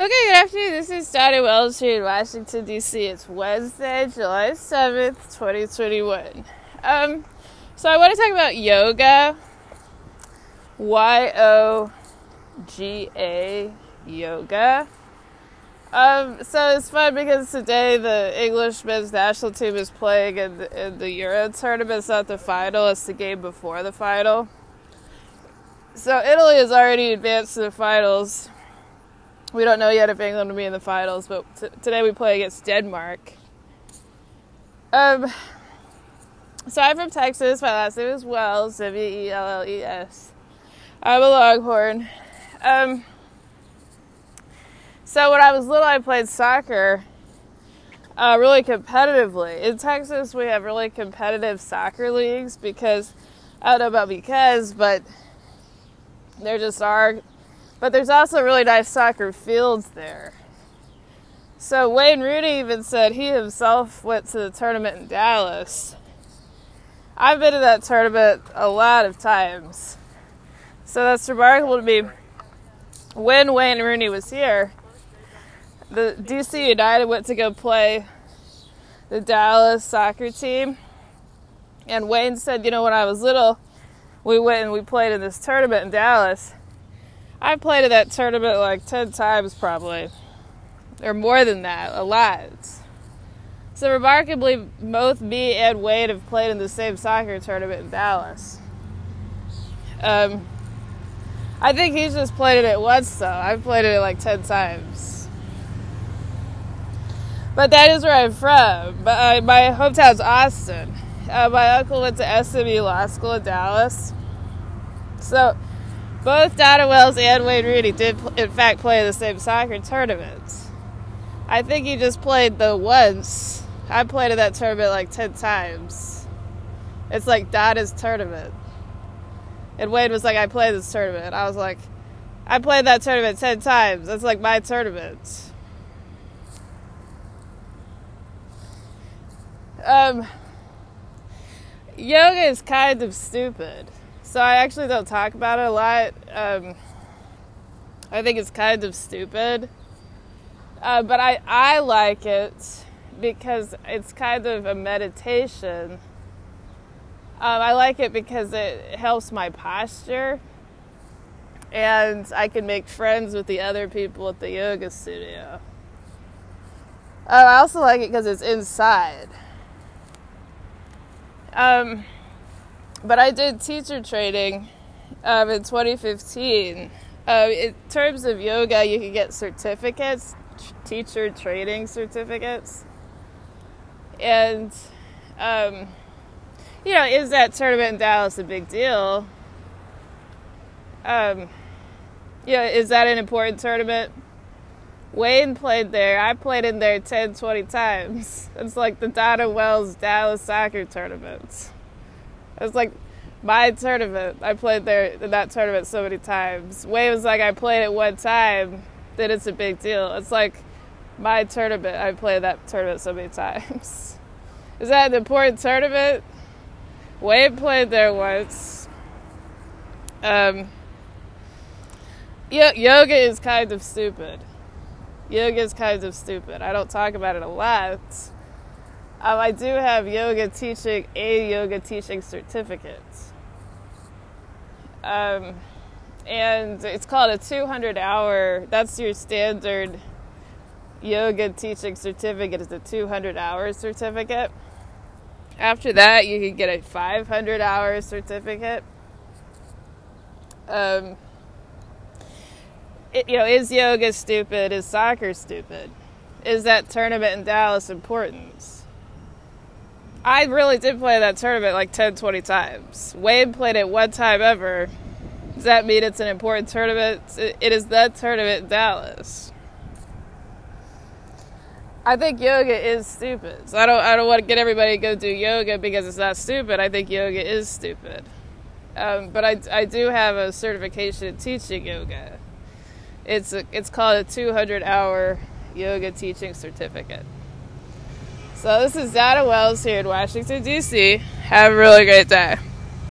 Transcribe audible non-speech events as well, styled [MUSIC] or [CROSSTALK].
Okay, good afternoon. This is Dottie Wells here in Washington, D.C. It's Wednesday, July 7th, 2021. Um, so I want to talk about yoga. Y O G A, yoga. Um, so it's fun because today the English men's national team is playing in the, in the Euro tournament. It's not the final, it's the game before the final. So Italy has already advanced to the finals we don't know yet if England will be in the finals, but t- today we play against Denmark. Um, so I'm from Texas. My last name is Wells, W E L L E S. I'm a Longhorn. Um, so when I was little, I played soccer uh, really competitively. In Texas, we have really competitive soccer leagues because I don't know about because, but there just are but there's also really nice soccer fields there. So Wayne Rooney even said he himself went to the tournament in Dallas. I've been to that tournament a lot of times. So that's remarkable to me. When Wayne Rooney was here, the DC United went to go play the Dallas soccer team. And Wayne said, you know, when I was little, we went and we played in this tournament in Dallas. I played at that tournament like 10 times probably, or more than that, a lot. So, remarkably, both me and Wade have played in the same soccer tournament in Dallas. Um, I think he's just played it once, though. I've played it like 10 times. But that is where I'm from. But uh, my hometown's Austin. Uh, my uncle went to SMU Law School in Dallas. So, both Donna Wells and Wayne Rooney did, in fact, play the same soccer tournaments. I think he just played the once. I played in that tournament like 10 times. It's like Donna's tournament. And Wayne was like, I played this tournament. I was like, I played that tournament 10 times. That's like my tournament. Um, yoga is kind of stupid. So I actually don't talk about it a lot. Um, I think it's kind of stupid. Uh, but I, I like it because it's kind of a meditation. Um, I like it because it helps my posture. And I can make friends with the other people at the yoga studio. Uh, I also like it because it's inside. Um, but I did teacher training um, in 2015. Uh, in terms of yoga, you can get certificates, teacher training certificates. And, um, you know, is that tournament in Dallas a big deal? Um, yeah, is that an important tournament? Wayne played there. I played in there 10, 20 times. [LAUGHS] It's like the Donna Wells Dallas soccer tournaments. It's like my tournament. I played there in that tournament so many times. Way was like I played it one time, then it's a big deal. It's like my tournament. I played that tournament so many times. [LAUGHS] Is that an important tournament? Wade played there once. Um, yoga is kind of stupid. Yoga is kind of stupid. I don't talk about it a lot um, I do have yoga teaching, a yoga teaching certificate. Um, and it's called a 200 hour, that's your standard yoga teaching certificate, it's a 200 hour certificate. After that, you can get a 500 hour certificate. Um, it, you know, is yoga stupid? Is soccer stupid? Is that tournament in Dallas important? I really did play that tournament like 10, 20 times. Wade played it one time ever. Does that mean it's an important tournament? It is that tournament in Dallas. I think yoga is stupid. So I don't I don't want to get everybody to go do yoga because it's not stupid. I think yoga is stupid. Um, but I, I do have a certification in teaching yoga. It's a, it's called a 200 hour yoga teaching certificate. So this is Donna Wells here in Washington, D.C. Have a really great day.